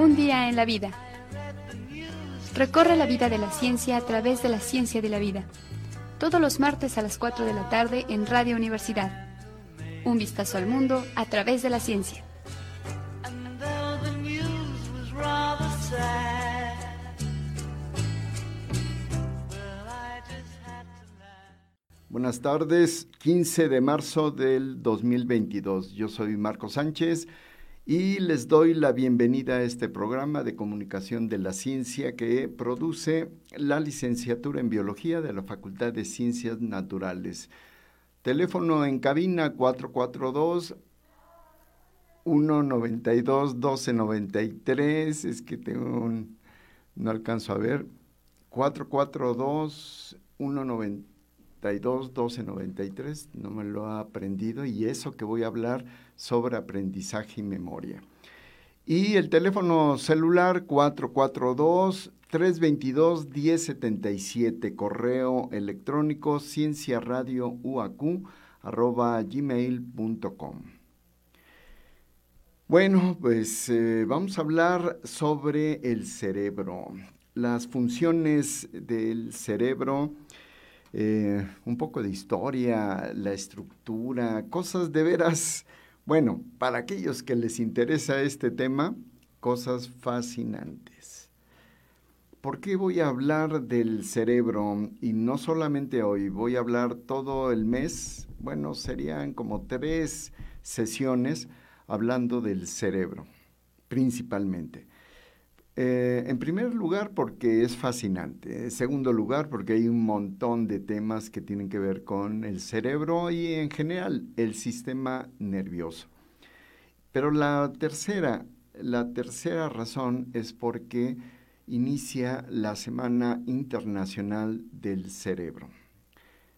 Un día en la vida. Recorre la vida de la ciencia a través de la ciencia de la vida. Todos los martes a las 4 de la tarde en Radio Universidad. Un vistazo al mundo a través de la ciencia. Buenas tardes, 15 de marzo del 2022. Yo soy Marco Sánchez y les doy la bienvenida a este programa de comunicación de la ciencia que produce la licenciatura en biología de la Facultad de Ciencias Naturales. Teléfono en cabina 442 192 1293, es que tengo un, no alcanzo a ver, 442 192 92 12 93, no me lo ha aprendido y eso que voy a hablar sobre aprendizaje y memoria. Y el teléfono celular 442 322 1077, correo electrónico cienciaradiouac arroba gmail.com. Bueno, pues eh, vamos a hablar sobre el cerebro, las funciones del cerebro eh, un poco de historia, la estructura, cosas de veras, bueno, para aquellos que les interesa este tema, cosas fascinantes. ¿Por qué voy a hablar del cerebro? Y no solamente hoy, voy a hablar todo el mes, bueno, serían como tres sesiones hablando del cerebro, principalmente. Eh, en primer lugar, porque es fascinante. En segundo lugar, porque hay un montón de temas que tienen que ver con el cerebro y en general el sistema nervioso. Pero la tercera, la tercera razón es porque inicia la Semana Internacional del Cerebro.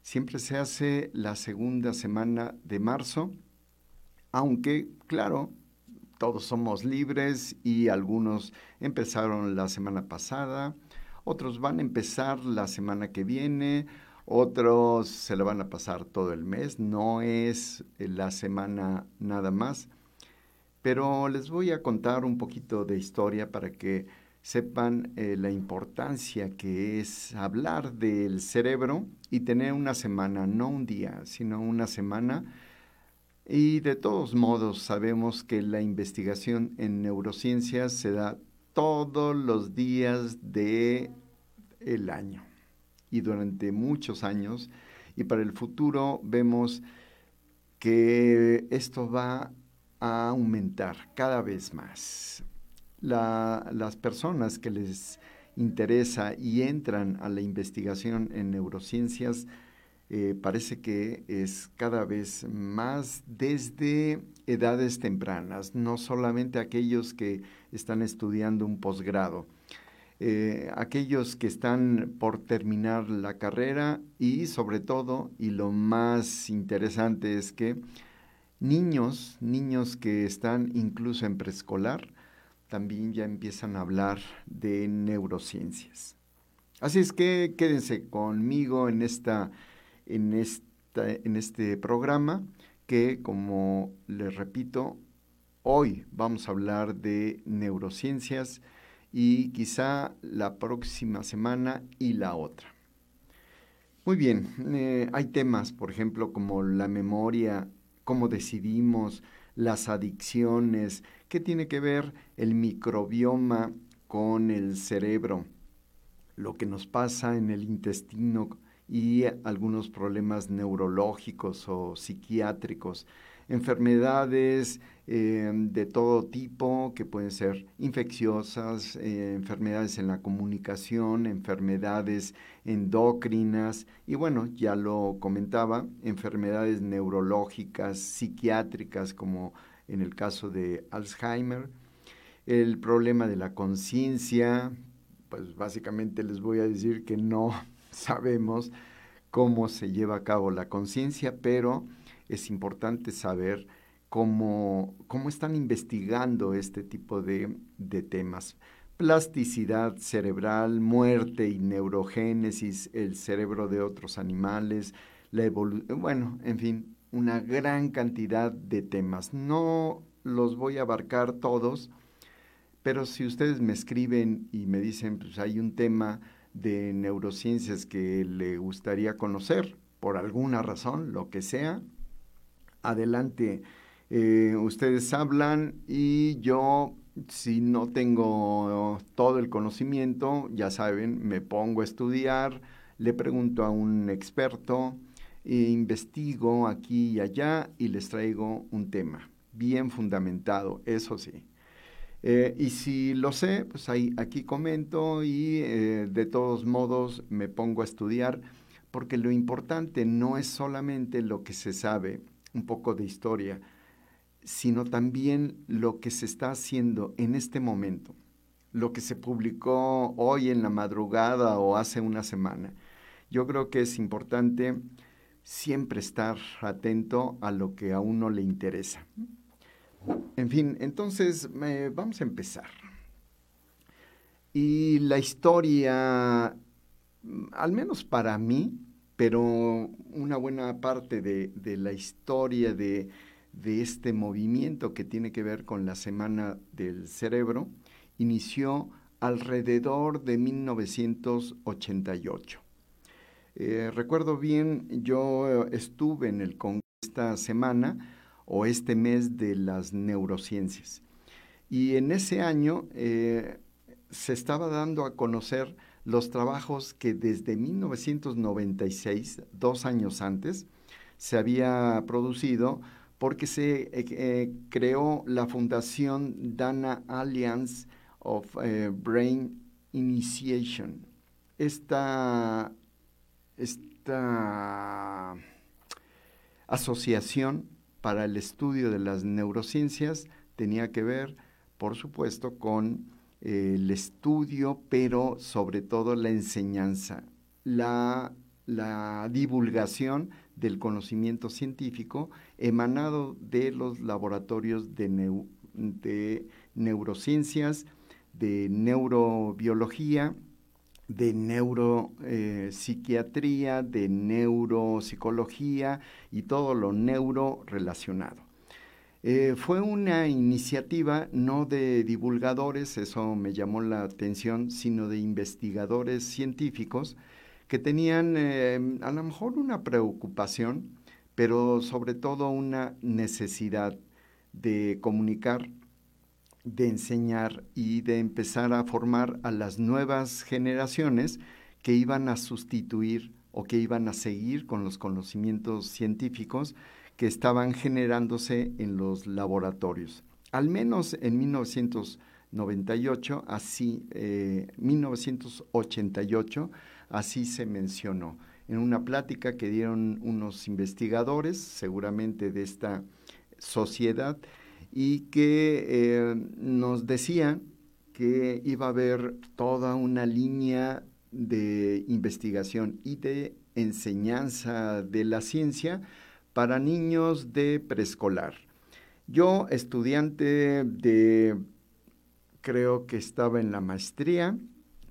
Siempre se hace la segunda semana de marzo, aunque, claro, todos somos libres y algunos empezaron la semana pasada, otros van a empezar la semana que viene, otros se la van a pasar todo el mes, no es la semana nada más, pero les voy a contar un poquito de historia para que sepan eh, la importancia que es hablar del cerebro y tener una semana, no un día, sino una semana y de todos modos sabemos que la investigación en neurociencias se da todos los días de el año y durante muchos años y para el futuro vemos que esto va a aumentar cada vez más. las personas que les interesa y entran a la investigación en neurociencias eh, parece que es cada vez más desde edades tempranas, no solamente aquellos que están estudiando un posgrado, eh, aquellos que están por terminar la carrera y sobre todo, y lo más interesante es que niños, niños que están incluso en preescolar, también ya empiezan a hablar de neurociencias. Así es que quédense conmigo en esta en, en este programa que, como les repito, hoy vamos a hablar de neurociencias y quizá la próxima semana y la otra. Muy bien, eh, hay temas, por ejemplo, como la memoria, cómo decidimos, las adicciones, qué tiene que ver el microbioma con el cerebro, lo que nos pasa en el intestino y algunos problemas neurológicos o psiquiátricos, enfermedades eh, de todo tipo que pueden ser infecciosas, eh, enfermedades en la comunicación, enfermedades endocrinas y bueno, ya lo comentaba, enfermedades neurológicas, psiquiátricas como en el caso de Alzheimer, el problema de la conciencia, pues básicamente les voy a decir que no sabemos cómo se lleva a cabo la conciencia, pero es importante saber cómo, cómo están investigando este tipo de, de temas. Plasticidad cerebral, muerte y neurogénesis, el cerebro de otros animales, la evolución, bueno, en fin, una gran cantidad de temas. No los voy a abarcar todos, Pero si ustedes me escriben y me dicen, pues hay un tema de neurociencias que le gustaría conocer, por alguna razón, lo que sea, adelante. Eh, ustedes hablan y yo, si no tengo todo el conocimiento, ya saben, me pongo a estudiar, le pregunto a un experto, e investigo aquí y allá y les traigo un tema bien fundamentado, eso sí. Eh, y si lo sé, pues ahí, aquí comento y eh, de todos modos me pongo a estudiar, porque lo importante no es solamente lo que se sabe, un poco de historia, sino también lo que se está haciendo en este momento, lo que se publicó hoy en la madrugada o hace una semana. Yo creo que es importante siempre estar atento a lo que a uno le interesa. En fin, entonces vamos a empezar. Y la historia, mm, al menos para mí, pero una buena parte de, la historia de, este movimiento que tiene que ver con la Semana del Cerebro, inició alrededor de 1988. Eh, recuerdo bien, yo estuve en el Congreso esta semana o este mes de las neurociencias. Y en ese año eh, se estaba dando a conocer los trabajos que desde 1996, dos años antes, se había producido porque se eh, creó la fundación Dana Alliance of Brain Initiation. Esta esta asociación para el estudio de las neurociencias tenía que ver, por supuesto, con eh, el estudio, pero sobre todo la enseñanza, la, divulgación del conocimiento científico emanado de los laboratorios de, de neurociencias, de neurobiología, de neuropsiquiatría, de neuropsicología y todo lo neuro relacionado. Eh, fue una iniciativa no de divulgadores, eso me llamó la atención, sino de investigadores científicos que tenían eh, a lo mejor una preocupación, pero sobre todo una necesidad de comunicar de enseñar y de empezar a formar a las nuevas generaciones que iban a sustituir o que iban a seguir con los conocimientos científicos que estaban generándose en los laboratorios. Al menos en 1998, así, 1988, eh, así se mencionó. En una plática que dieron unos investigadores, seguramente de esta sociedad, y que eh, nos decía que iba a haber toda una línea de investigación y de enseñanza de la ciencia para niños de preescolar. Yo, estudiante de, creo que estaba en la maestría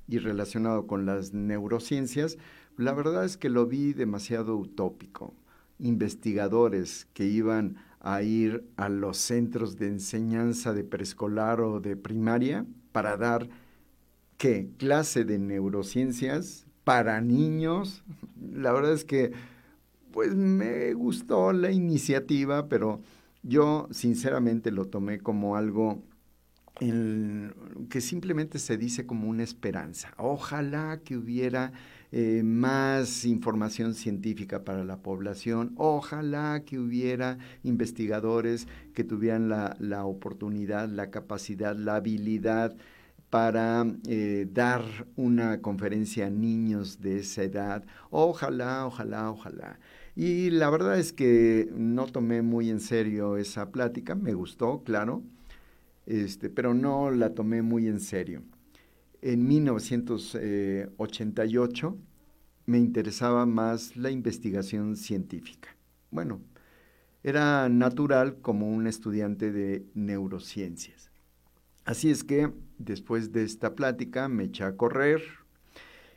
y relacionado con las neurociencias, la verdad es que lo vi demasiado utópico. Investigadores que iban a ir a los centros de enseñanza de preescolar o de primaria para dar, ¿qué? Clase de neurociencias para niños. La verdad es que, pues me gustó la iniciativa, pero yo sinceramente lo tomé como algo que simplemente se dice como una esperanza. Ojalá que hubiera eh, más información científica para la población. Ojalá que hubiera investigadores que tuvieran la, oportunidad, la capacidad, la habilidad para eh, dar una conferencia a niños de esa edad. Ojalá, ojalá, ojalá. Y la verdad es que no tomé muy en serio esa plática, me gustó, claro, este, pero no la tomé muy en serio en 1988 me interesaba más la investigación científica. Bueno, era natural como un estudiante de neurociencias. Así es que después de esta plática me eché a correr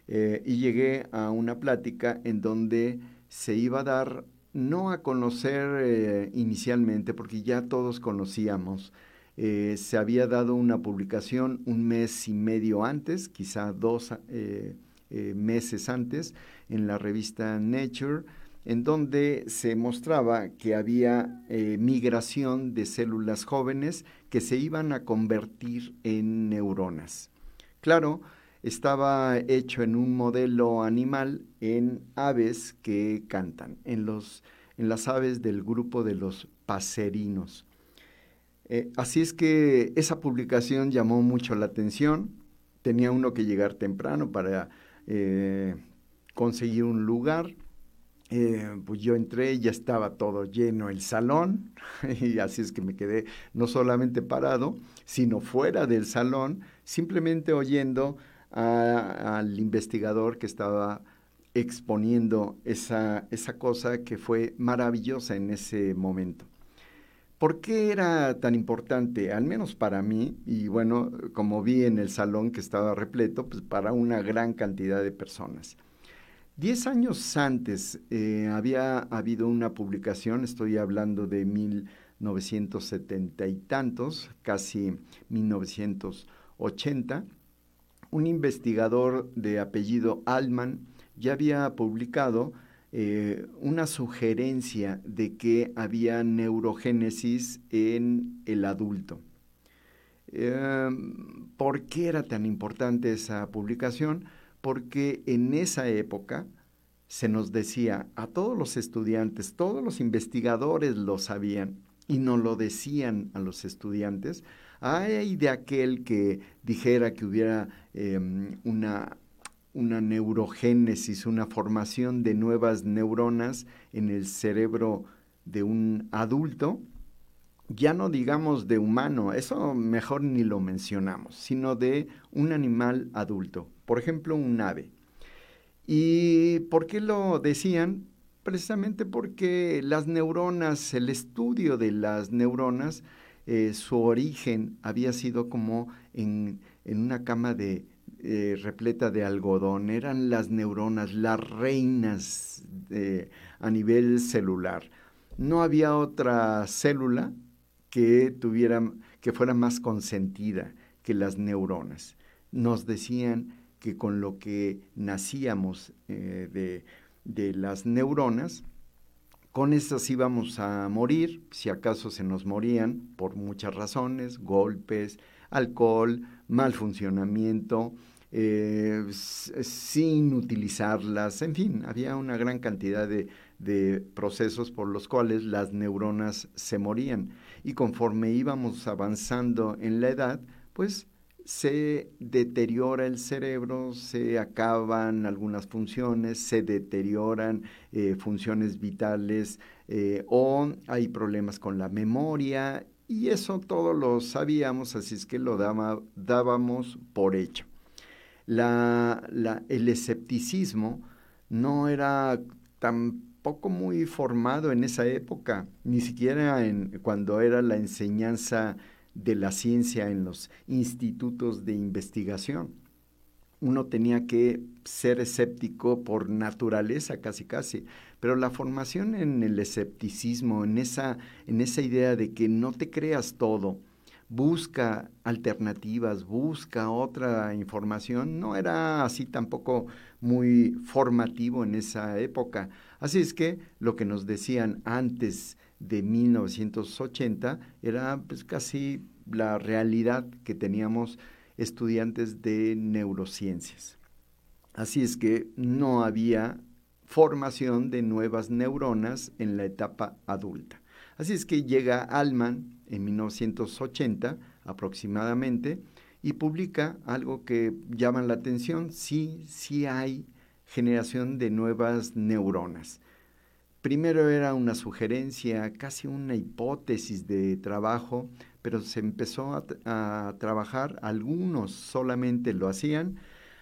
eh, y llegué a una plática en donde se iba a dar, no a conocer eh, inicialmente, porque ya todos conocíamos Eh, se había dado una publicación un mes y medio antes, quizá dos eh, eh, meses antes, en la revista Nature, en donde se mostraba que había migración de células jóvenes que se iban a convertir en neuronas. Claro, estaba hecho en un modelo animal en aves que cantan, en, los, en las aves del grupo de los paserinos. Eh, así es que esa publicación llamó mucho la atención. Tenía uno que llegar temprano para eh, conseguir un lugar. Eh, pues yo entré, ya estaba todo lleno el salón, y así es que me quedé no solamente parado, sino fuera del salón, simplemente oyendo al investigador que estaba exponiendo esa, esa cosa que fue maravillosa en ese momento. ¿Por qué era tan importante? Al menos para mí, y bueno, como vi en el salón que estaba repleto, pues para una gran cantidad de personas. Diez años antes eh, había habido una publicación, estoy hablando de 1970 y tantos, casi 1980, un investigador de apellido Altman ya había publicado eh, una sugerencia de que había neurogénesis en el adulto. Em, ¿Por qué era tan importante esa publicación? Porque en esa época se nos decía a todos los estudiantes, todos los investigadores lo sabían y nos lo decían a los estudiantes, hay de aquel que dijera que hubiera em, una una neurogénesis, una formación de nuevas neuronas en el cerebro de un adulto, ya no digamos de humano, eso mejor ni lo mencionamos, sino de un animal adulto, por ejemplo un ave. ¿Y por qué lo decían? Precisamente porque las neuronas, el estudio de las neuronas, eh, su origen había sido como en una cama de, eh, repleta de algodón, eran las neuronas, las reinas a nivel celular. No había otra célula que que fuera más consentida que las neuronas. Nos decían que con lo que nacíamos eh, de, de las neuronas, con esas íbamos a morir, si acaso se nos morían por muchas razones, golpes, alcohol, mal funcionamiento, eh, sin utilizarlas, en fin, había una gran cantidad de, procesos por los cuales las neuronas se morían. Y conforme íbamos avanzando en la edad, pues se deteriora el cerebro, se acaban algunas funciones, se deterioran eh, funciones vitales eh, o hay problemas con la memoria y eso todo lo sabíamos, así es que lo dábamos por hecho el escepticismo no era tampoco muy formado en esa época, ni siquiera en, cuando era la enseñanza de la ciencia en los institutos de investigación. Uno tenía que ser escéptico por naturaleza, casi casi, pero la formación en el escepticismo, en esa, en esa idea de que no te creas todo, busca alternativas, busca otra información, no era así tampoco muy formativo en esa época. Así es que lo que nos decían antes de 1980 era pues, casi la realidad que teníamos estudiantes de neurociencias. Así es que no había formación de nuevas neuronas en la etapa adulta. Así es que llega Alman en 1980 aproximadamente y publica algo que llama la atención, sí, sí hay generación de nuevas neuronas. Primero era una sugerencia, casi una hipótesis de trabajo, pero se empezó a, a, trabajar, algunos solamente lo hacían,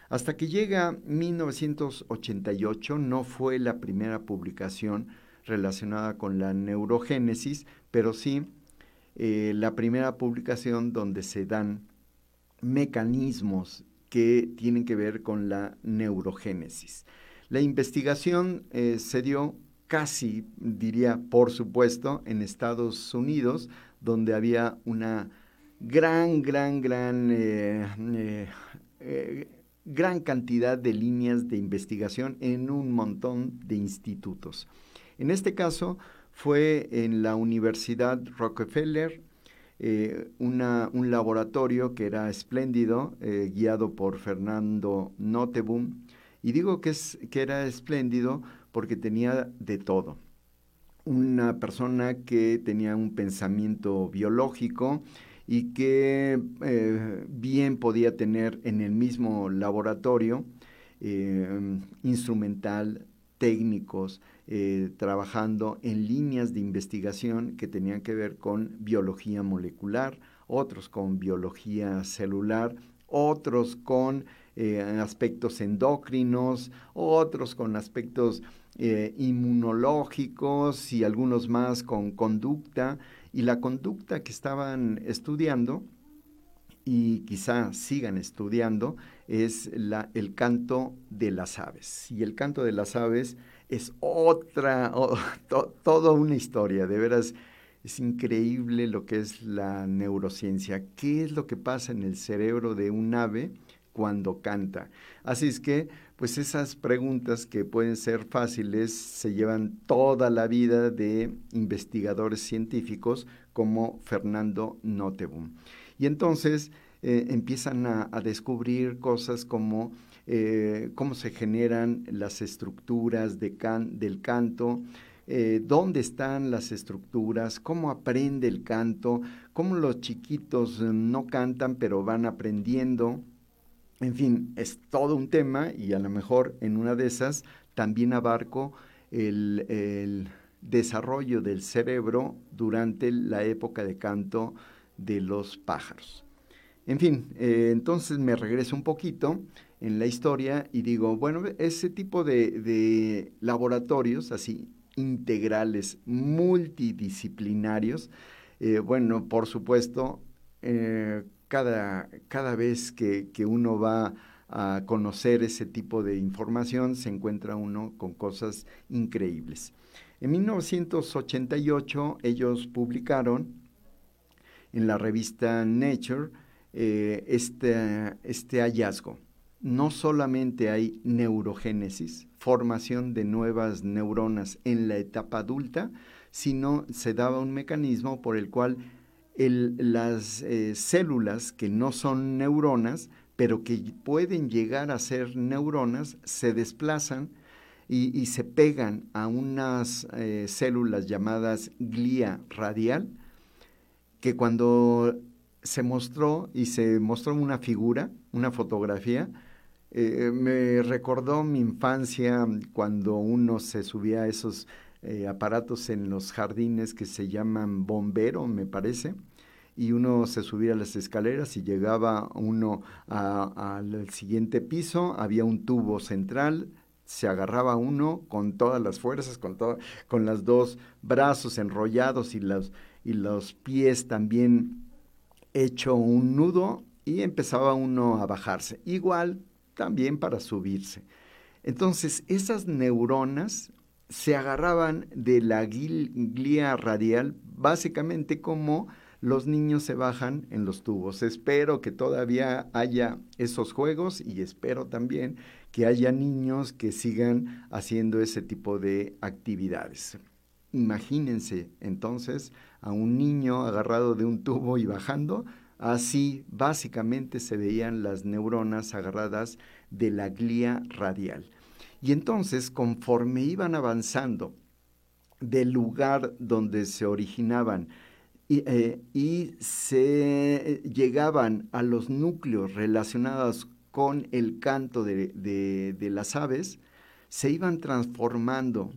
hasta que llega 1988, no fue la primera publicación relacionada con la neurogénesis, pero sí eh, la primera publicación donde se dan mecanismos que tienen que ver con la neurogénesis. La investigación eh, se dio casi, diría, por supuesto, en Estados Unidos, donde había una gran, gran, gran, eh, gran cantidad de líneas de investigación en un montón de institutos. En este caso fue en la Universidad Rockefeller, eh, un laboratorio que era espléndido, guiado por Fernando Noteboom. Y digo que, es, que era espléndido porque tenía de todo. Una persona que tenía un pensamiento biológico, y que eh, bien podía tener en el mismo laboratorio eh, instrumental, técnicos, eh, trabajando en líneas de investigación que tenían que ver con biología molecular, otros con biología celular, otros con aspectos endocrinos, otros con aspectos inmunológicos y algunos más con conducta. Y la conducta que estaban estudiando, y quizá sigan estudiando, es el canto de las aves. Y el canto de las aves es otra, toda una historia, de veras. Es increíble lo que es la neurociencia. ¿Qué es lo que pasa en el cerebro de un ave cuando canta? Así es que pues esas preguntas que pueden ser fáciles se llevan toda la vida de investigadores científicos como Fernando Noteboom. Y entonces eh, empiezan a, descubrir cosas como eh, cómo se generan las estructuras de del canto, eh, dónde están las estructuras, cómo aprende el canto, cómo los chiquitos no cantan pero van aprendiendo en fin, es todo un tema y a lo mejor en una de esas también abarco el, desarrollo del cerebro durante la época de canto de los pájaros. En fin, eh, entonces me regreso un poquito en la historia y digo, bueno, ese tipo de, laboratorios así integrales, multidisciplinarios, eh, bueno, por supuesto, eh, cada, vez que, uno va a conocer ese tipo de información, se encuentra uno con cosas increíbles. En 1988 ellos publicaron en la revista Nature eh, este, este hallazgo. No solamente hay neurogénesis, formación de nuevas neuronas en la etapa adulta, sino se daba un mecanismo por el cual las eh, células que no son neuronas, pero que pueden llegar a ser neuronas, se desplazan y, se pegan a unas eh, células llamadas glía radial, que cuando se mostró y se mostró una figura, una fotografía, eh, me recordó mi infancia cuando uno se subía a esos eh, aparatos en los jardines que se llaman bombero, me parece, y uno se subía a las escaleras y llegaba uno al siguiente piso, había un tubo central, se agarraba uno con todas las fuerzas, con, con los dos brazos enrollados y los, y los pies también hecho un nudo y empezaba uno a bajarse. Igual también para subirse. Entonces, esas neuronas se agarraban de la glía radial básicamente como los niños se bajan en los tubos. Espero que todavía haya esos juegos y espero también que haya niños que sigan haciendo ese tipo de actividades. Imagínense entonces a un niño agarrado de un tubo y bajando. Así básicamente se veían las neuronas agarradas de la glía radial. Y entonces, conforme iban avanzando del lugar donde se originaban y, eh, se llegaban a los núcleos relacionados con el canto de, las aves, se iban transformando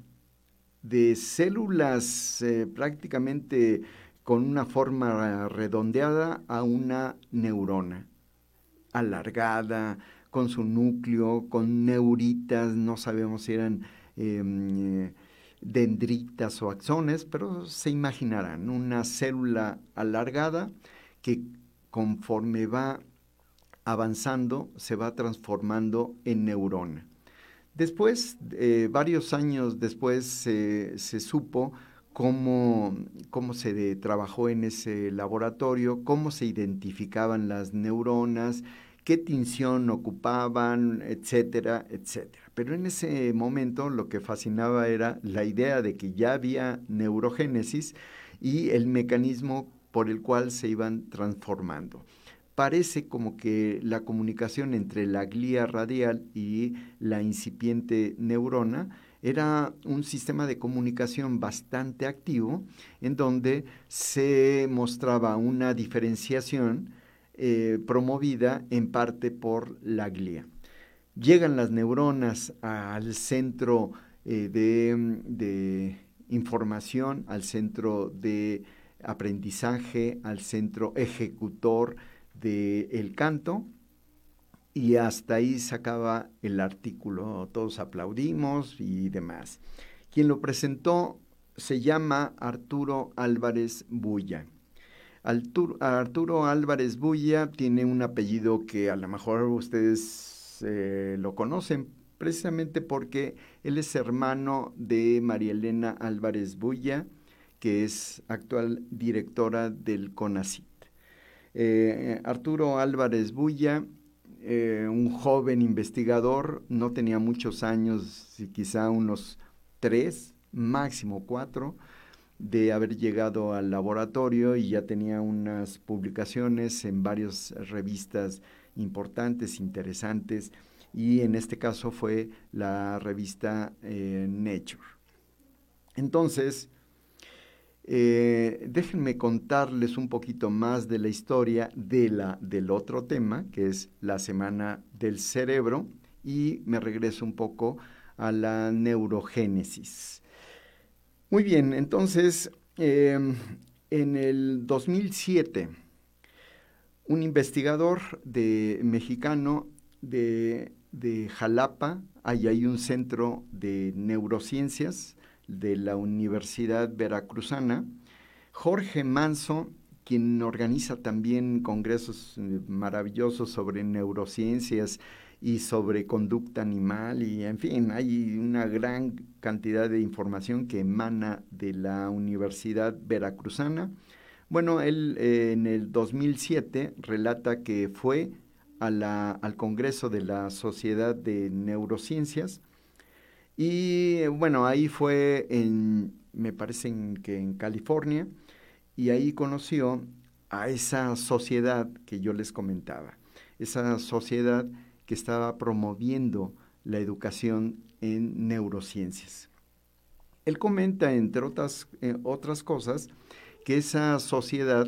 de células eh, prácticamente con una forma redondeada a una neurona, alargada, con su núcleo, con neuritas, no sabemos si eran em, eh, dendritas o axones, pero se imaginarán una célula alargada que conforme va avanzando se va transformando en neurona. Después, eh, varios años después, se supo cómo, cómo se trabajó en ese laboratorio, cómo se identificaban las neuronas, qué tinción ocupaban, etcétera, etcétera. Pero en ese momento lo que fascinaba era la idea de que ya había neurogénesis y el mecanismo por el cual se iban transformando. Parece como que la comunicación entre la glía radial y la incipiente neurona era un sistema de comunicación bastante activo en donde se mostraba una diferenciación eh, promovida en parte por la glía. Llegan las neuronas al centro eh, de, información, al centro de aprendizaje, al centro ejecutor del canto, y hasta ahí se acaba el artículo. Todos aplaudimos y demás. Quien lo presentó se llama Arturo Álvarez Bulla. Arturo, Álvarez Bulla tiene un apellido que a lo mejor ustedes eh, lo conocen, precisamente porque él es hermano de María Elena Álvarez Bulla, que es actual directora del CONACIT. Eh, Arturo Álvarez Bulla, eh, un joven investigador, no tenía muchos años, quizá unos tres, máximo cuatro, de haber llegado al laboratorio y ya tenía unas publicaciones en varias revistas importantes, interesantes, y en este caso fue la revista eh, Nature. Entonces, eh, déjenme contarles un poquito más de la historia de la, del otro tema, que es la semana del cerebro, y me regreso un poco a la neurogénesis. Muy bien, entonces, em, en el 2007, un investigador de, mexicano de, Jalapa, ahí hay un centro de neurociencias de la Universidad Veracruzana, Jorge Manso, quien organiza también congresos eh, maravillosos sobre neurociencias y sobre conducta animal y en fin, hay una gran cantidad de información que emana de la Universidad Veracruzana. Bueno, él eh, en el 2007 relata que fue a la, al Congreso de la Sociedad de Neurociencias y bueno, ahí fue en, me parece que en California, y ahí conoció a esa sociedad que yo les comentaba, esa sociedad que estaba promoviendo la educación en neurociencias. Él comenta, entre otras, eh, otras cosas, que esa sociedad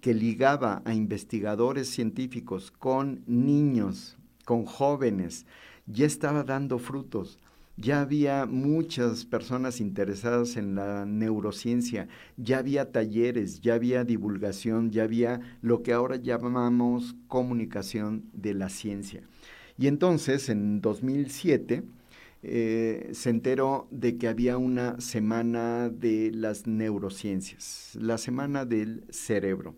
que ligaba a investigadores científicos con niños, con jóvenes, ya estaba dando frutos. Ya había muchas personas interesadas en la neurociencia, ya había talleres, ya había divulgación, ya había lo que ahora llamamos comunicación de la ciencia. Y entonces, en 2007, eh, se enteró de que había una semana de las neurociencias, la semana del cerebro,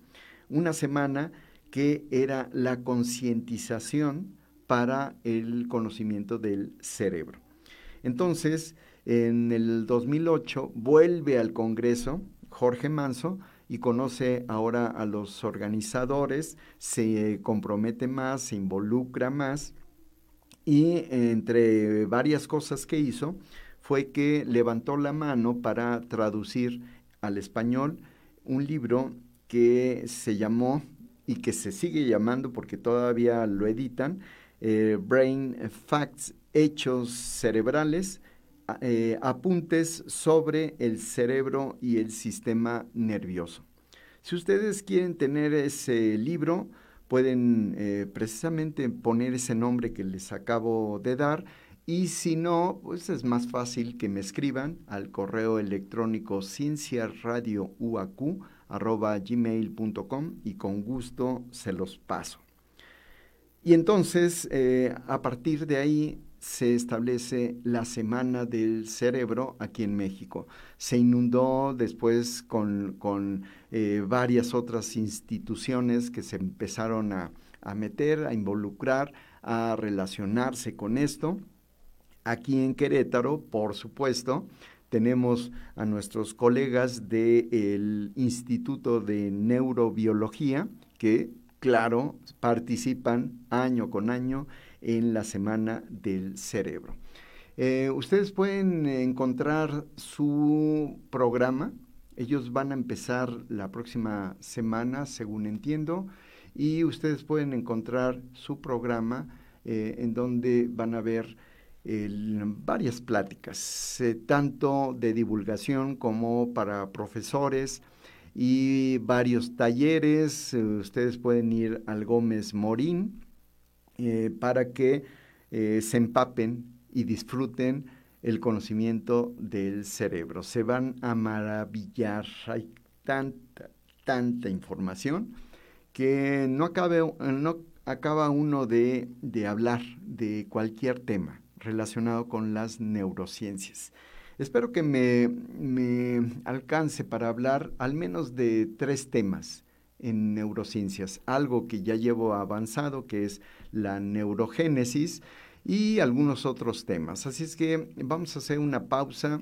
una semana que era la concientización para el conocimiento del cerebro. Entonces, en el 2008 vuelve al Congreso Jorge Manso y conoce ahora a los organizadores, se compromete más, se involucra más y entre varias cosas que hizo fue que levantó la mano para traducir al español un libro que se llamó y que se sigue llamando porque todavía lo editan, eh, Brain Facts, Hechos Cerebrales, eh, apuntes sobre el cerebro y el sistema nervioso. Si ustedes quieren tener ese libro, pueden eh, precisamente poner ese nombre que les acabo de dar y si no, pues es más fácil que me escriban al correo electrónico cienciaradiouacu.gmail.com y con gusto se los paso. Y entonces, eh, a partir de ahí, se establece la Semana del Cerebro aquí en México. Se inundó después con, eh, varias otras instituciones que se empezaron a, meter, a involucrar, a relacionarse con esto. Aquí en Querétaro, por supuesto, tenemos a nuestros colegas del Instituto de Neurobiología que, claro, participan año con año en la Semana del Cerebro. Eh, ustedes pueden encontrar su programa. Ellos van a empezar la próxima semana, según entiendo, y ustedes pueden encontrar su programa eh, en donde van a ver varias pláticas, eh, tanto de divulgación como para profesores y varios talleres. ustedes pueden ir al Gómez Morín para que se empapen y disfruten el conocimiento del cerebro. Se van a maravillar. Hay tanta, tanta información que no, acaba uno de, hablar de cualquier tema relacionado con las neurociencias. Espero que me, alcance para hablar al menos de tres temas en neurociencias. Algo que ya llevo avanzado, que es la neurogénesis, y algunos otros temas. Así es que vamos a hacer una pausa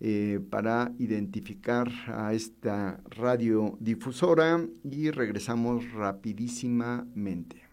eh, para identificar a esta radiodifusora y regresamos rapidísimamente.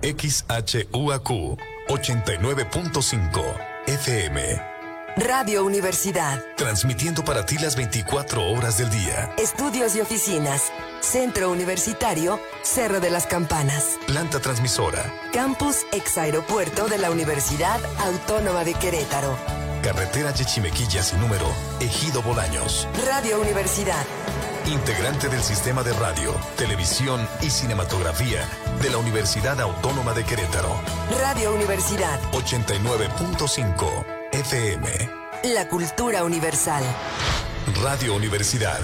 XHUAQ 89.5 FM Radio Universidad. Transmitiendo para ti las 24 horas del día. Estudios y oficinas. Centro Universitario, Cerro de las Campanas. Planta transmisora. Campus ex aeropuerto de la Universidad Autónoma de Querétaro. Carretera Yechimequilla sin número, Ejido Bolaños. Radio Universidad. Integrante del sistema de radio, televisión y cinematografía de la Universidad Autónoma de Querétaro. Radio Universidad. 89.5 FM. La cultura universal. Radio Universidad.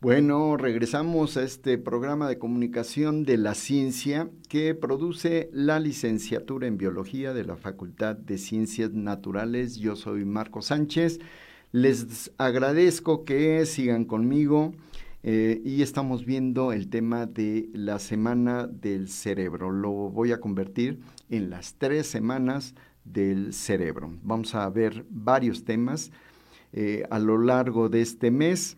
Bueno, regresamos a este programa de comunicación de la ciencia que produce la licenciatura en biología de la Facultad de Ciencias Naturales. Yo soy Marco Sánchez. Les agradezco que sigan conmigo eh, y estamos viendo el tema de la semana del cerebro. Lo voy a convertir en las tres semanas del cerebro. Vamos a ver varios temas eh, a lo largo de este mes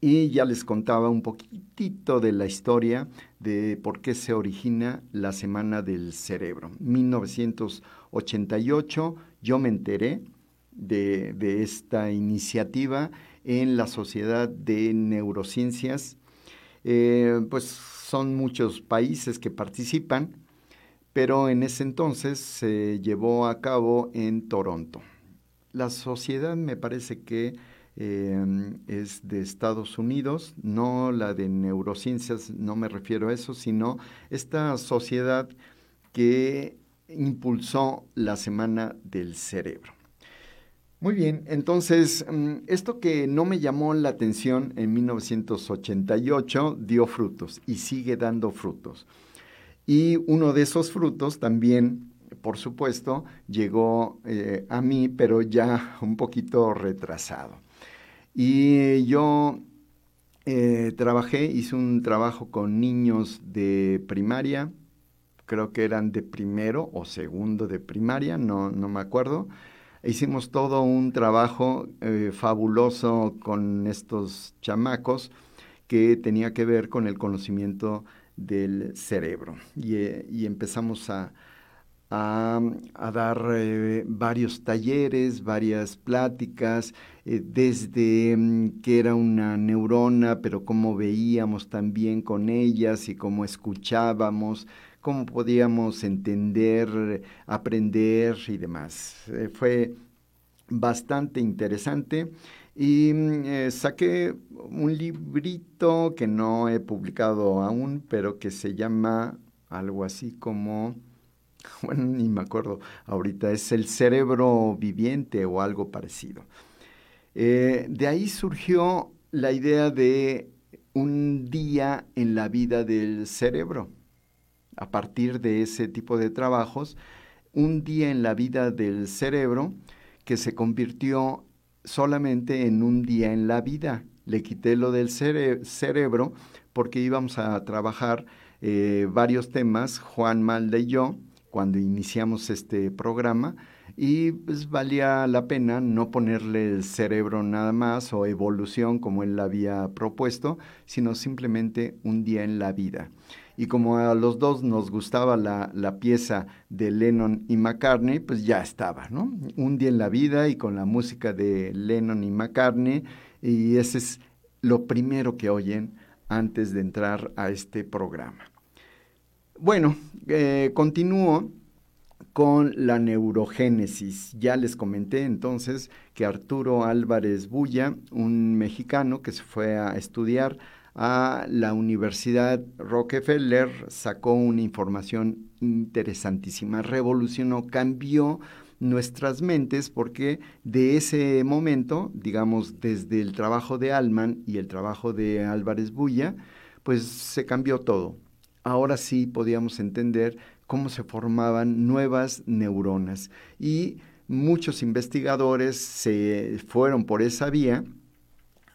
y ya les contaba un poquitito de la historia de por qué se origina la Semana del Cerebro. 1988 yo me enteré de, esta iniciativa en la Sociedad de Neurociencias. Eh, pues son muchos países que participan pero en ese entonces se llevó a cabo en Toronto. La sociedad me parece que em, es de Estados Unidos, no la de neurociencias, no me refiero a eso, sino esta sociedad que impulsó la Semana del Cerebro. Muy bien, entonces, mm, esto que no me llamó la atención en 1988 dio frutos y sigue dando frutos. Y uno de esos frutos también, por supuesto, llegó eh, a mí, pero ya un poquito retrasado. Y yo eh, trabajé, hice un trabajo con niños de primaria, creo que eran de primero o segundo de primaria, no, no me acuerdo. Hicimos todo un trabajo eh, fabuloso con estos chamacos que tenía que ver con el conocimiento del cerebro. Y, eh, empezamos a, dar eh, varios talleres, varias pláticas, eh, desde mm, que era una neurona, pero cómo veíamos también con ellas y cómo escuchábamos, cómo podíamos entender, aprender y demás. fue bastante interesante y mm, eh, saqué un librito que no he publicado aún, pero que se llama algo así como, bueno, ni me acuerdo ahorita, es El cerebro viviente o algo parecido. Eh, de ahí surgió la idea de un día en la vida del cerebro. A partir de ese tipo de trabajos, un día en la vida del cerebro que se convirtió solamente en un día en la vida. Le quité lo del cerebro porque íbamos a trabajar eh, varios temas, Juan Malda y yo, cuando iniciamos este programa, y pues valía la pena no ponerle el cerebro nada más o evolución como él había propuesto, sino simplemente un día en la vida. Y como a los dos nos gustaba la, la, pieza de Lennon y McCartney, pues ya estaba, ¿no? Un día en la vida y con la música de Lennon y McCartney, y ese es lo primero que oyen antes de entrar a este programa. Bueno, eh, continúo con la neurogénesis. Ya les comenté entonces que Arturo Álvarez Bulla, un mexicano que se fue a estudiar a la Universidad Rockefeller, sacó una información interesantísima, revolucionó, cambió nuestras mentes porque de ese momento, digamos, desde el trabajo de Alman y el trabajo de Álvarez Bulla, pues se cambió todo. Ahora sí podíamos entender cómo se formaban nuevas neuronas. Y muchos investigadores se fueron por esa vía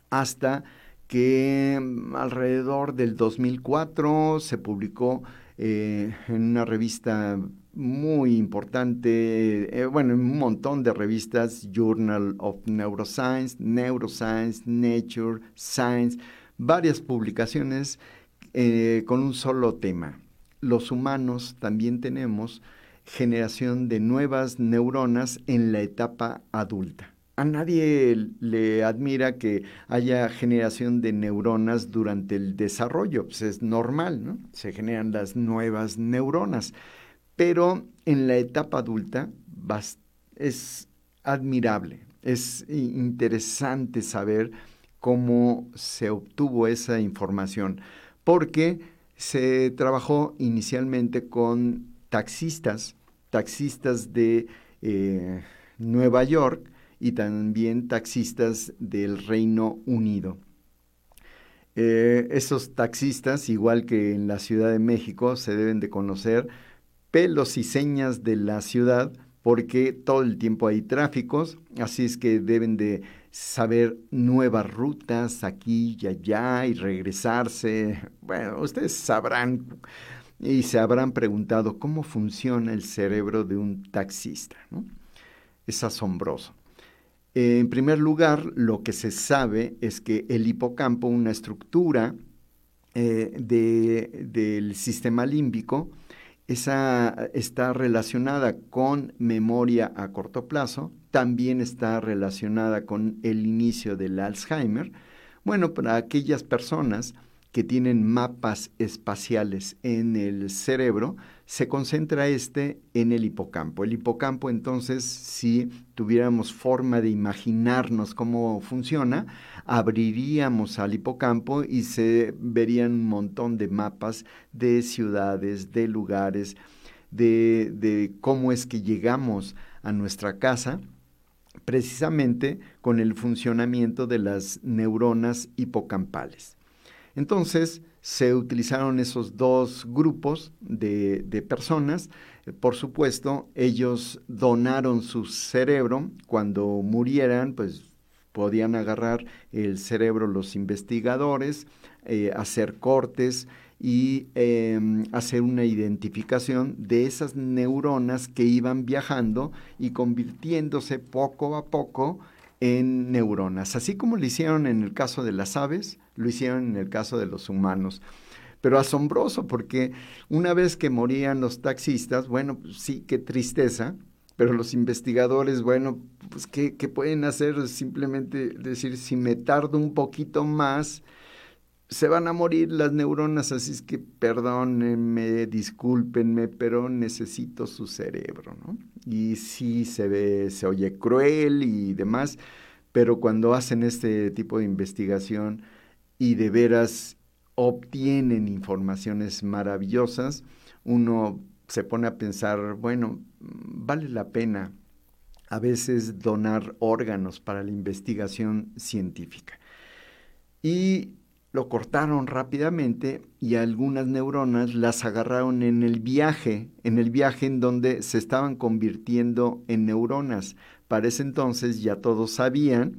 hasta que mm, alrededor del 2004 se publicó eh, en una revista muy importante, eh, bueno, en un montón de revistas, Journal of Neuroscience, Neuroscience, Nature, Science, varias publicaciones eh, con un solo tema, los humanos también tenemos generación de nuevas neuronas en la etapa adulta. A nadie le admira que haya generación de neuronas durante el desarrollo, pues es normal, ¿no? Se generan las nuevas neuronas. Pero en la etapa adulta es admirable, es interesante saber cómo se obtuvo esa información, porque se trabajó inicialmente con taxistas, taxistas de eh, Nueva York y también taxistas del Reino Unido. Eh, esos taxistas, igual que en la Ciudad de México, se deben de conocer pelos y señas de la ciudad porque todo el tiempo hay tráficos, así es que deben de saber nuevas rutas aquí y allá y regresarse. Bueno, ustedes sabrán y se habrán preguntado cómo funciona el cerebro de un taxista. Es asombroso. En primer lugar, lo que se sabe es que el hipocampo, una estructura eh, del sistema límbico, esa está relacionada con memoria a corto plazo, también está relacionada con el inicio del Alzheimer. Bueno, para aquellas personas que tienen mapas espaciales en el cerebro, se concentra este en el hipocampo. El hipocampo, entonces, si tuviéramos forma de imaginarnos cómo funciona, abriríamos al hipocampo y se verían un montón de mapas de ciudades, de lugares, de, de cómo es que llegamos a nuestra casa precisamente con el funcionamiento de las neuronas hipocampales. Entonces, se utilizaron esos dos grupos de, personas. Por supuesto, ellos donaron su cerebro. Cuando murieran, pues podían agarrar el cerebro los investigadores, eh, hacer cortes y em, hacer una identificación de esas neuronas que iban viajando y convirtiéndose poco a poco en neuronas. Así como lo hicieron en el caso de las aves, lo hicieron en el caso de los humanos. Pero asombroso porque una vez que morían los taxistas, bueno, pues sí, qué tristeza, pero los investigadores, bueno, pues ¿qué, pueden hacer? Simplemente decir, si me tardo un poquito más, se van a morir las neuronas, así es que perdónenme, discúlpenme, pero necesito su cerebro, ¿no? Y sí se ve, se oye cruel y demás, pero cuando hacen este tipo de investigación y de veras obtienen informaciones maravillosas, uno se pone a pensar, bueno, vale la pena a veces donar órganos para la investigación científica. Y lo cortaron rápidamente y algunas neuronas las agarraron en el viaje, en el viaje en donde se estaban convirtiendo en neuronas. Para ese entonces ya todos sabían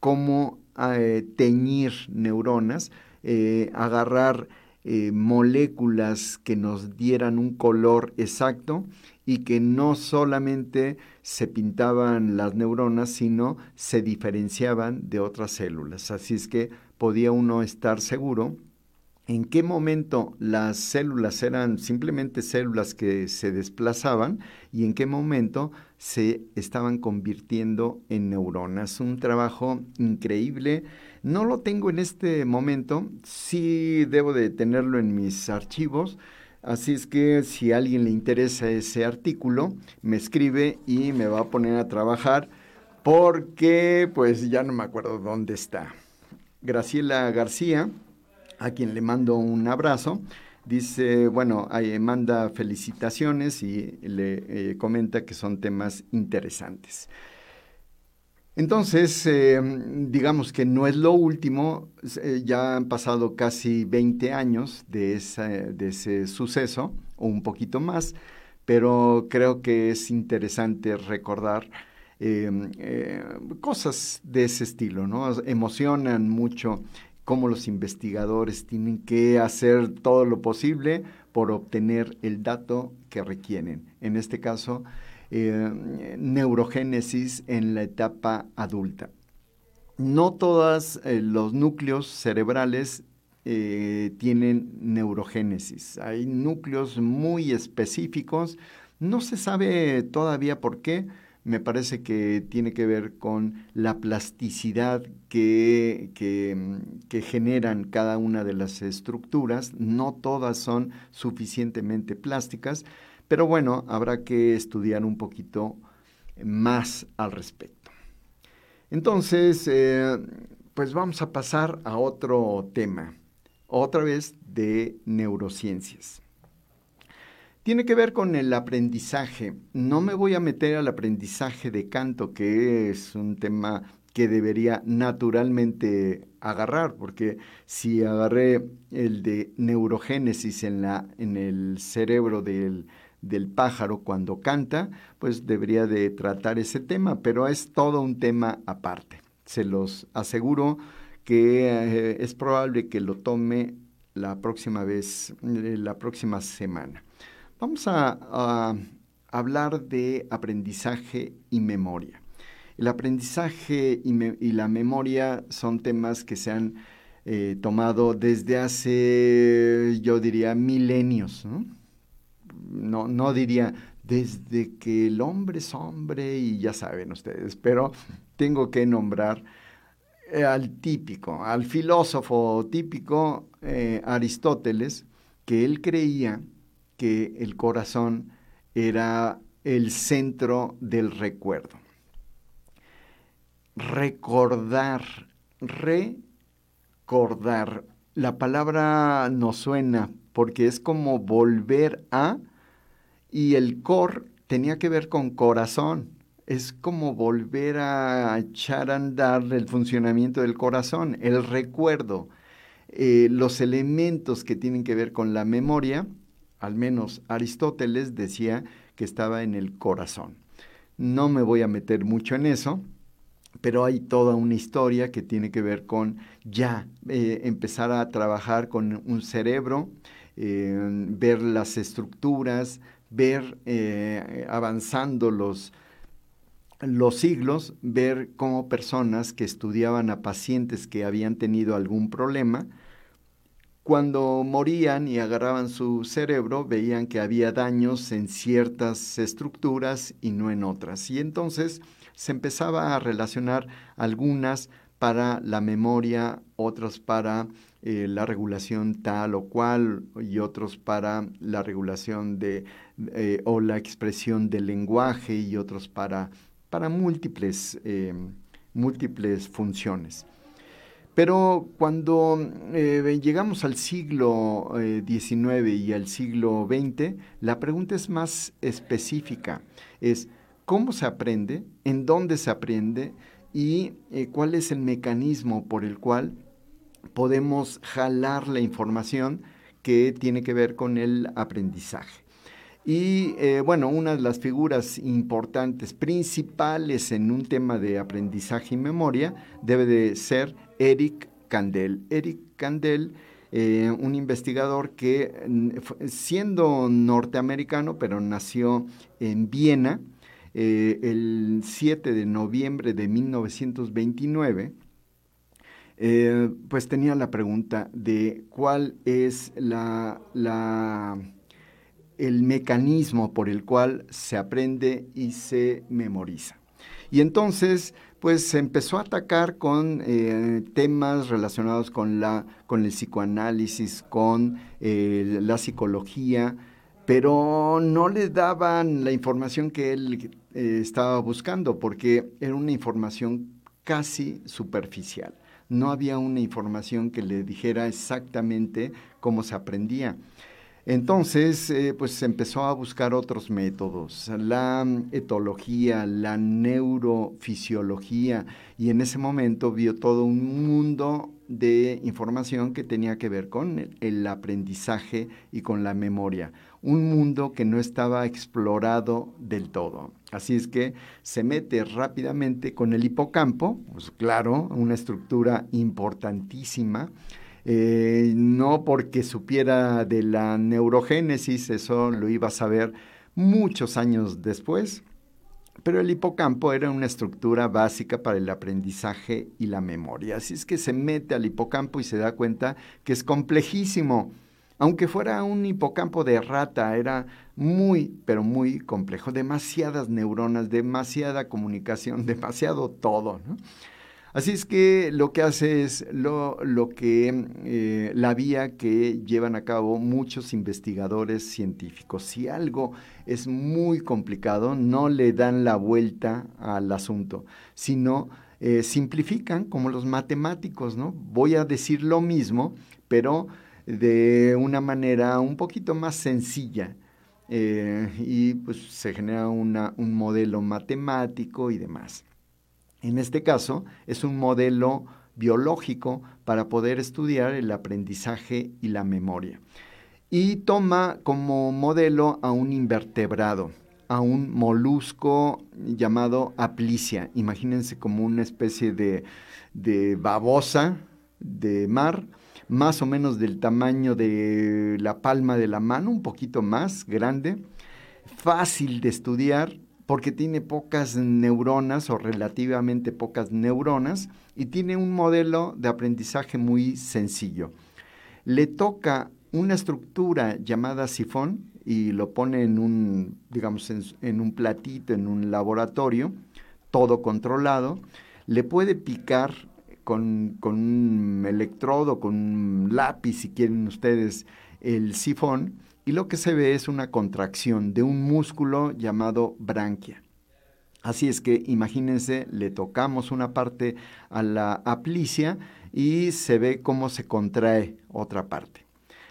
cómo eh, teñir neuronas, eh, agarrar eh, moléculas que nos dieran un color exacto y que no solamente se pintaban las neuronas, sino se diferenciaban de otras células. Así es que podía uno estar seguro en qué momento las células eran simplemente células que se desplazaban y en qué momento se estaban convirtiendo en neuronas. Un trabajo increíble. No lo tengo en este momento, sí debo de tenerlo en mis archivos. Así es que si a alguien le interesa ese artículo, me escribe y me va a poner a trabajar porque pues ya no me acuerdo dónde está. Graciela García, a quien le mando un abrazo, dice, bueno, ahí manda felicitaciones y le eh, comenta que son temas interesantes. Entonces, eh, digamos que no es lo último, eh, ya han pasado casi 20 años de, de ese suceso, o un poquito más, pero creo que es interesante recordar cosas de ese estilo, ¿no? Emocionan mucho cómo los investigadores tienen que hacer todo lo posible por obtener el dato que requieren. En este caso, eh, neurogénesis en la etapa adulta. No todos eh, los núcleos cerebrales eh, tienen neurogénesis. Hay núcleos muy específicos. No se sabe todavía por qué, me parece que tiene que ver con la plasticidad que, que, generan cada una de las estructuras. No todas son suficientemente plásticas, pero bueno, habrá que estudiar un poquito más al respecto. Entonces, eh, pues vamos a pasar a otro tema, otra vez de neurociencias. Tiene que ver con el aprendizaje. No me voy a meter al aprendizaje de canto, que es un tema que debería naturalmente agarrar, porque si agarré el de neurogénesis en, la, en el cerebro del, del pájaro cuando canta, pues debería de tratar ese tema, pero es todo un tema aparte. Se los aseguro que eh, es probable que lo tome la próxima vez, eh, la próxima semana. Vamos a, hablar de aprendizaje y memoria. El aprendizaje y, la memoria son temas que se han eh, tomado desde hace, yo diría, milenios. ¿no? No, diría desde que el hombre es hombre y ya saben ustedes, pero tengo que nombrar eh, al típico, al filósofo típico eh, Aristóteles, que él creía que el corazón era el centro del recuerdo. Recordar, recordar. La palabra no suena porque es como volver a y el cor tenía que ver con corazón. Es como volver a echar a andar el funcionamiento del corazón, el recuerdo, eh, los elementos que tienen que ver con la memoria al menos Aristóteles decía que estaba en el corazón. No me voy a meter mucho en eso, pero hay toda una historia que tiene que ver con ya eh, empezar a trabajar con un cerebro, eh, ver las estructuras, ver eh, avanzando los, los siglos, ver cómo personas que estudiaban a pacientes que habían tenido algún problema, cuando morían y agarraban su cerebro, veían que había daños en ciertas estructuras y no en otras. Y entonces se empezaba a relacionar algunas para la memoria, otras para eh, la regulación tal o cual y otros para la regulación de eh, o la expresión del lenguaje y otros para, para múltiples, eh, múltiples funciones. Pero cuando eh, llegamos al siglo XIX eh, y al siglo XX, la pregunta es más específica. Es cómo se aprende, en dónde se aprende y eh, cuál es el mecanismo por el cual podemos jalar la información que tiene que ver con el aprendizaje. Y bueno, una de las figuras importantes, principales en un tema de aprendizaje y memoria, debe de ser Eric Kandel. Eric Kandel eh, un investigador que siendo norteamericano, pero nació en Viena, eh, el 7 de noviembre de 1929, eh, pues tenía la pregunta de cuál es la, el mecanismo por el cual se aprende y se memoriza. Y entonces, pues se empezó a atacar con eh, temas relacionados con, la, con el psicoanálisis, con la psicología, pero no le daban la información que él eh, estaba buscando porque era una información casi superficial. No había una información que le dijera exactamente cómo se aprendía. Entonces, eh, pues se empezó a buscar otros métodos, la etología, la neurofisiología, y en ese momento vio todo un mundo de información que tenía que ver con el aprendizaje y con la memoria un mundo que no estaba explorado del todo. Así es que se mete rápidamente con el hipocampo, pues claro, una estructura importantísima. Eh, no porque supiera de la neurogénesis, eso lo iba a saber muchos años después, pero el hipocampo era una estructura básica para el aprendizaje y la memoria. Así es que se mete al hipocampo y se da cuenta que es complejísimo aunque fuera un hipocampo de rata, era muy, pero muy complejo. Demasiadas neuronas, demasiada comunicación, demasiado todo. Así es que lo que hace es lo, que eh, la vía que llevan a cabo muchos investigadores científicos. Si algo es muy complicado, no le dan la vuelta al asunto, sino eh, simplifican como los matemáticos, ¿no? Voy a decir lo mismo, pero de una manera un poquito más sencilla. Eh, y pues se genera un modelo matemático y demás. En este caso es un modelo biológico para poder estudiar el aprendizaje y la memoria. Y toma como modelo a un invertebrado, a un molusco llamado aplicia. Imagínense como una especie de, de babosa de mar, más o menos del tamaño de la palma de la mano, un poquito más grande, fácil de estudiar porque tiene pocas neuronas o relativamente pocas neuronas y tiene un modelo de aprendizaje muy sencillo. Le toca una estructura llamada sifón y lo pone en un, digamos, en un platito, en un laboratorio, todo controlado. Le puede picar con, un electrodo, con un lápiz, si quieren ustedes, el sifón, y lo que se ve es una contracción de un músculo llamado branquia. Así es que imagínense, le tocamos una parte a la aplicia y se ve cómo se contrae otra parte.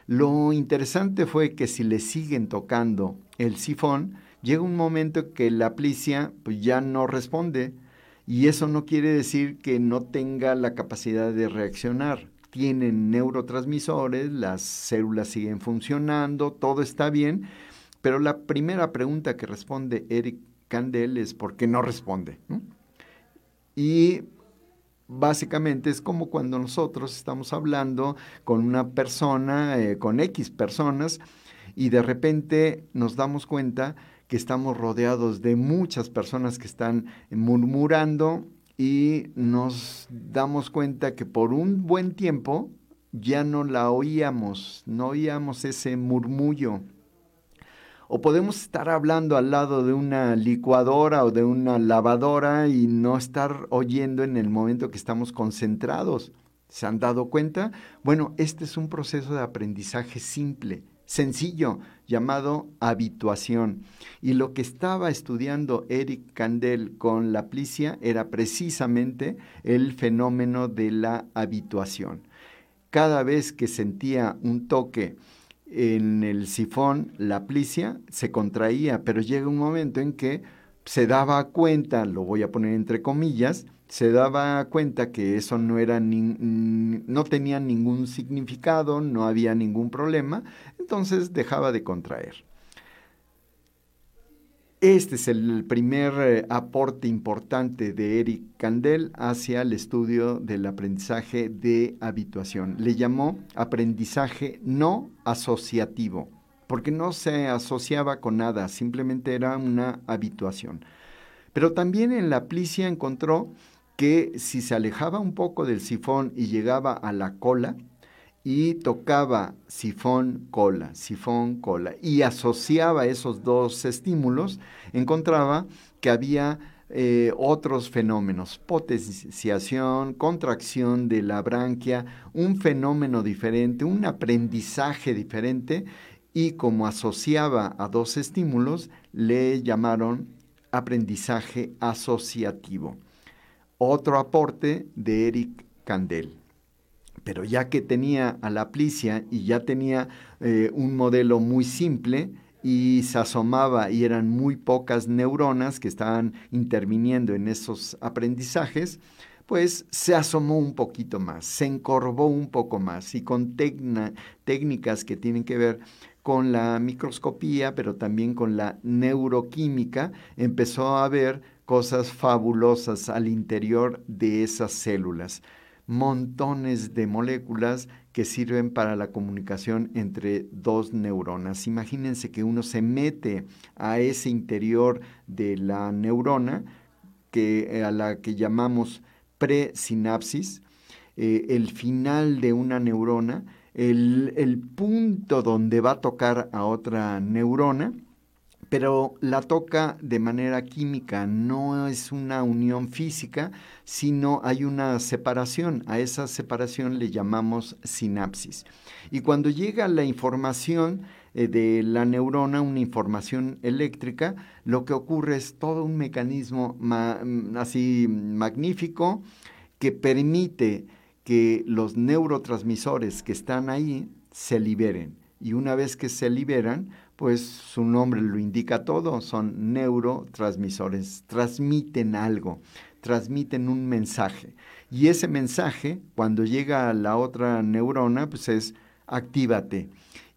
Lo interesante fue que si le siguen tocando el sifón, llega un momento que la aplicia pues, ya no responde, y eso no quiere decir que no tenga la capacidad de reaccionar. Tienen neurotransmisores, las células siguen funcionando, todo está bien, pero la primera pregunta que responde Eric Kandel es ¿por qué no responde? Y básicamente es como cuando nosotros estamos hablando con una persona, eh, con X personas, y de repente nos damos cuenta que estamos rodeados de muchas personas que están murmurando y nos damos cuenta que por un buen tiempo ya no la oíamos, no oíamos ese murmullo. O podemos estar hablando al lado de una licuadora o de una lavadora y no estar oyendo en el momento que estamos concentrados. ¿Se han dado cuenta? Bueno, este es un proceso de aprendizaje simple sencillo llamado habituación. Y lo que estaba estudiando Eric Kandel con la plicia era precisamente el fenómeno de la habituación. Cada vez que sentía un toque en el sifón, la plicia se contraía, pero llega un momento en que se daba cuenta, lo voy a poner entre comillas, se daba cuenta que eso no era no tenía ningún significado, no había ningún problema, entonces dejaba de contraer. Este es el primer eh, aporte importante de Eric Kandel hacia el estudio del aprendizaje de habituación. Le llamó aprendizaje no asociativo, porque no se asociaba con nada, simplemente era una habituación. Pero también en la plicia encontró que si se alejaba un poco del sifón y llegaba a la cola, y tocaba sifón, cola, sifón, cola, y asociaba esos dos estímulos, encontraba que había eh, otros fenómenos, potenciación, contracción de la branquia, un fenómeno diferente, un aprendizaje diferente, y como asociaba a dos estímulos, le llamaron aprendizaje asociativo. Otro aporte de Eric Kandel pero ya que tenía a la plicia y ya tenía eh, un modelo muy simple y se asomaba y eran muy pocas neuronas que estaban interviniendo en esos aprendizajes, pues se asomó un poquito más, se encorvó un poco más y con técnicas que tienen que ver con la microscopía, pero también con la neuroquímica, empezó a ver cosas fabulosas al interior de esas células montones de moléculas que sirven para la comunicación entre dos neuronas. Imagínense que uno se mete a ese interior de la neurona, que, eh, a la que llamamos presinapsis, eh, el final de una neurona, el, el punto donde va a tocar a otra neurona, pero la toca de manera química, no es una unión física, sino hay una separación. A esa separación le llamamos sinapsis. Y cuando llega la información eh, de la neurona, una información eléctrica, lo que ocurre es todo un mecanismo mm, así magnífico que permite que los neurotransmisores que están ahí se liberen. Y una vez que se liberan, pues su nombre lo indica todo, son neurotransmisores, transmiten algo, transmiten un mensaje. Y ese mensaje, cuando llega a la otra neurona, pues es actívate.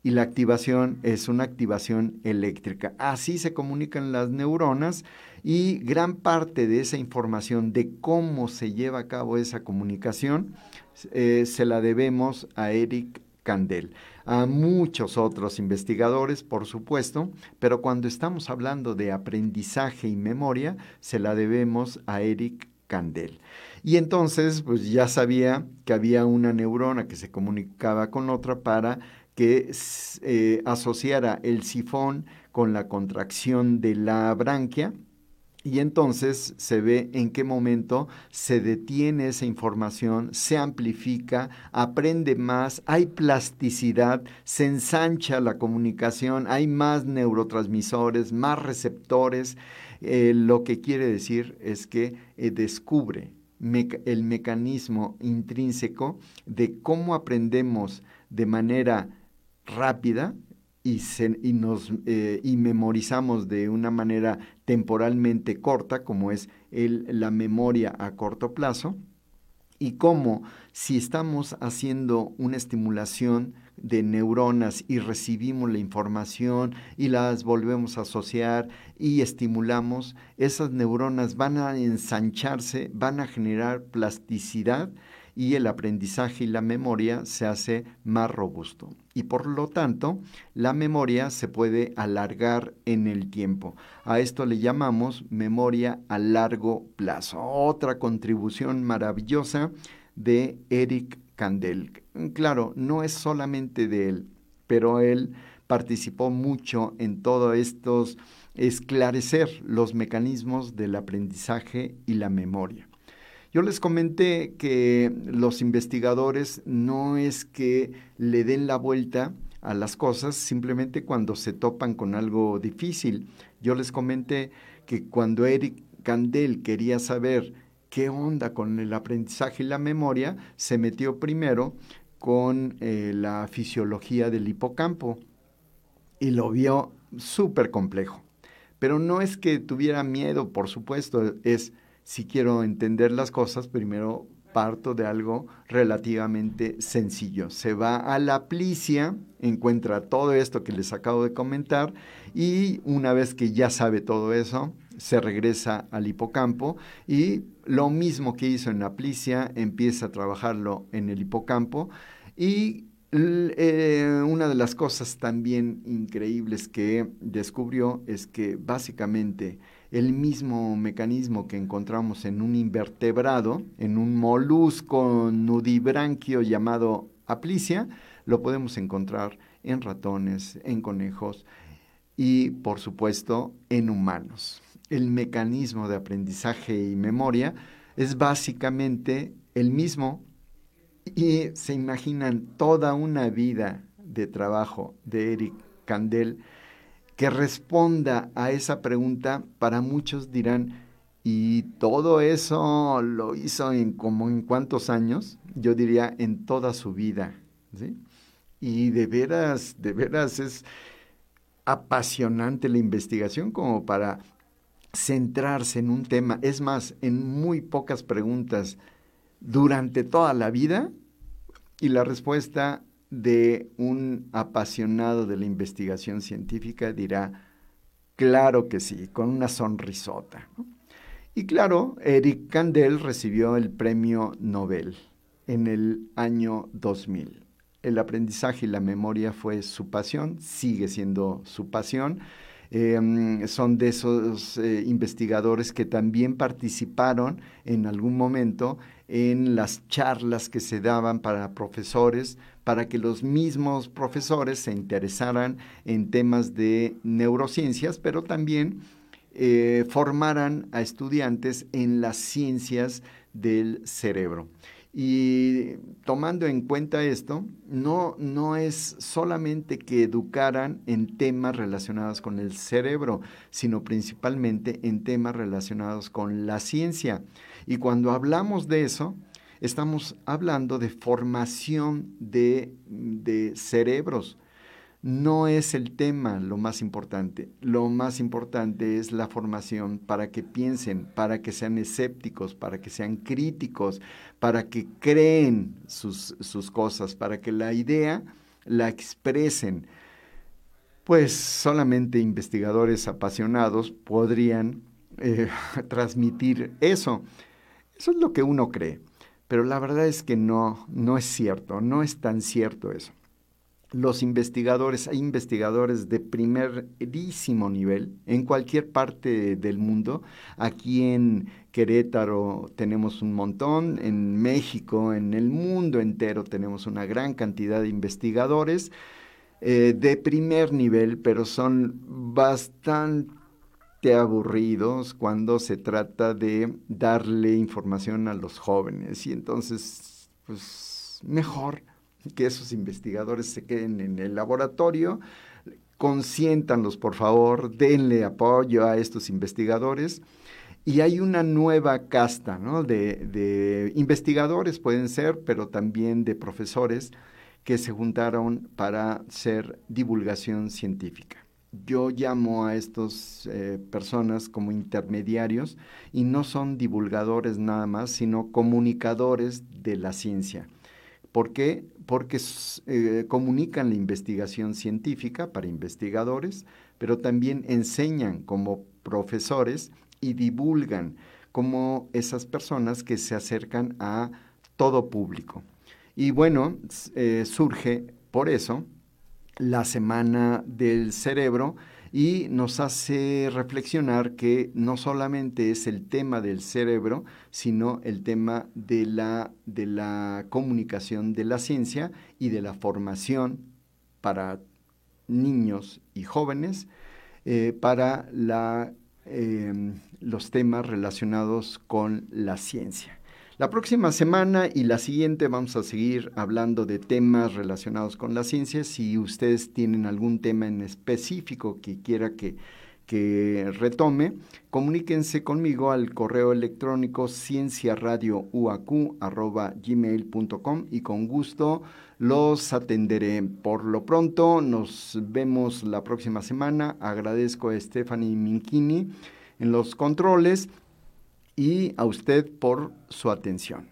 Y la activación es una activación eléctrica. Así se comunican las neuronas y gran parte de esa información de cómo se lleva a cabo esa comunicación eh, se la debemos a Eric Kandel a muchos otros investigadores, por supuesto, pero cuando estamos hablando de aprendizaje y memoria, se la debemos a Eric Kandel. Y entonces, pues ya sabía que había una neurona que se comunicaba con otra para que eh, asociara el sifón con la contracción de la branquia y entonces se ve en qué momento se detiene esa información, se amplifica, aprende más, hay plasticidad, se ensancha la comunicación, hay más neurotransmisores, más receptores. Eh, lo que quiere decir es que eh, descubre el mecanismo intrínseco de cómo aprendemos de manera rápida, y, nos, eh, memorizamos de una manera temporalmente corta, como es la memoria a corto plazo, y cómo si estamos haciendo una estimulación de neuronas y recibimos la información y las volvemos a asociar y estimulamos, esas neuronas van a ensancharse, van a generar plasticidad y el aprendizaje y la memoria se hace más robusto. Y por lo tanto, la memoria se puede alargar en el tiempo. A esto le llamamos memoria a largo plazo. Otra contribución maravillosa de Eric Kandel. Claro, no es solamente de él, pero él participó mucho en todo estos esclarecer los mecanismos del aprendizaje y la memoria. Yo les comenté que los investigadores no es que le den la vuelta a las cosas simplemente cuando se topan con algo difícil. Yo les comenté que cuando Eric Kandel quería saber qué onda con el aprendizaje y la memoria, se metió primero con eh, la fisiología del hipocampo y lo vio súper complejo. Pero no es que tuviera miedo, por supuesto, es si quiero entender las cosas, primero parto de algo relativamente sencillo. Se va a la plicia, encuentra todo esto que les acabo de comentar y una vez que ya sabe todo eso, se regresa al hipocampo y lo mismo que hizo en la plicia, empieza a trabajarlo en el hipocampo y eh, una de las cosas también increíbles que descubrió es que básicamente el mismo mecanismo que encontramos en un invertebrado, en un molusco nudibranquio llamado aplicia, lo podemos encontrar en ratones, en conejos y, por supuesto, en humanos. El mecanismo de aprendizaje y memoria es básicamente el mismo y se imaginan toda una vida de trabajo de Eric Kandel que responda a esa pregunta, para muchos dirán, ¿y todo eso lo hizo en como en cuántos años? Yo diría en toda su vida, ¿sí? Y de veras, de veras es apasionante la investigación como para centrarse en un tema, es más, en muy pocas preguntas durante toda la vida y la respuesta de un apasionado de la investigación científica dirá, claro que sí, con una sonrisota. Y claro, Eric Kandel recibió el premio Nobel en el año 2000. El aprendizaje y la memoria fue su pasión, sigue siendo su pasión. Em, son de esos eh, investigadores que también participaron en algún momento en las charlas que se daban para profesores, para que los mismos profesores se interesaran en temas de neurociencias, pero también eh, formaran a estudiantes en las ciencias del cerebro. Y tomando en cuenta esto, no, no es solamente que educaran en temas relacionados con el cerebro, sino principalmente en temas relacionados con la ciencia. Y cuando hablamos de eso, estamos hablando de formación de, cerebros. No es el tema lo más importante. Lo más importante es la formación para que piensen, para que sean escépticos, para que sean críticos, para que creen sus, sus cosas, para que la idea la expresen. Pues solamente investigadores apasionados podrían eh, transmitir eso. Eso es lo que uno cree. Pero la verdad es que no, no es cierto, no es tan cierto eso. Los investigadores, hay investigadores de primerísimo nivel en cualquier parte del mundo. Aquí en Querétaro tenemos un montón, en México, en el mundo entero tenemos una gran cantidad de investigadores eh, de primer nivel, pero son bastante aburridos cuando se trata de darle información a los jóvenes. Y entonces, pues mejor que esos investigadores se queden en el laboratorio, consiéntanlos por favor, denle apoyo a estos investigadores. Y hay una nueva casta ¿no? de, de investigadores, pueden ser, pero también de profesores que se juntaron para hacer divulgación científica yo llamo a estas eh, personas como intermediarios y no son divulgadores nada más, sino comunicadores de la ciencia. ¿Por qué? Porque eh, comunican la investigación científica para investigadores, pero también enseñan como profesores y divulgan como esas personas que se acercan a todo público. Y bueno, eh, surge por eso la semana del cerebro y nos hace reflexionar que no solamente es el tema del cerebro, sino el tema de la, de la comunicación de la ciencia y de la formación para niños y jóvenes eh, para la, em, los temas relacionados con la ciencia. La próxima semana y la siguiente vamos a seguir hablando de temas relacionados con la ciencia. Si ustedes tienen algún tema en específico que quiera que, que retome, comuníquense conmigo al correo electrónico cienciaradiouac.gmail.com y con gusto los atenderé. Por lo pronto, nos vemos la próxima semana. Agradezco a Stephanie Minchini en los controles y a usted por su atención.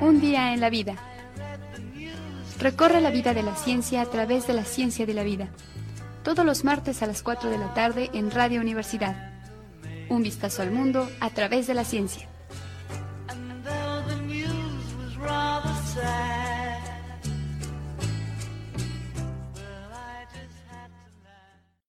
Un día en la vida. Recorre la vida de la ciencia a través de la ciencia de la vida. Todos los martes a las 4 de la tarde en Radio Universidad. Un vistazo al mundo a través de la ciencia.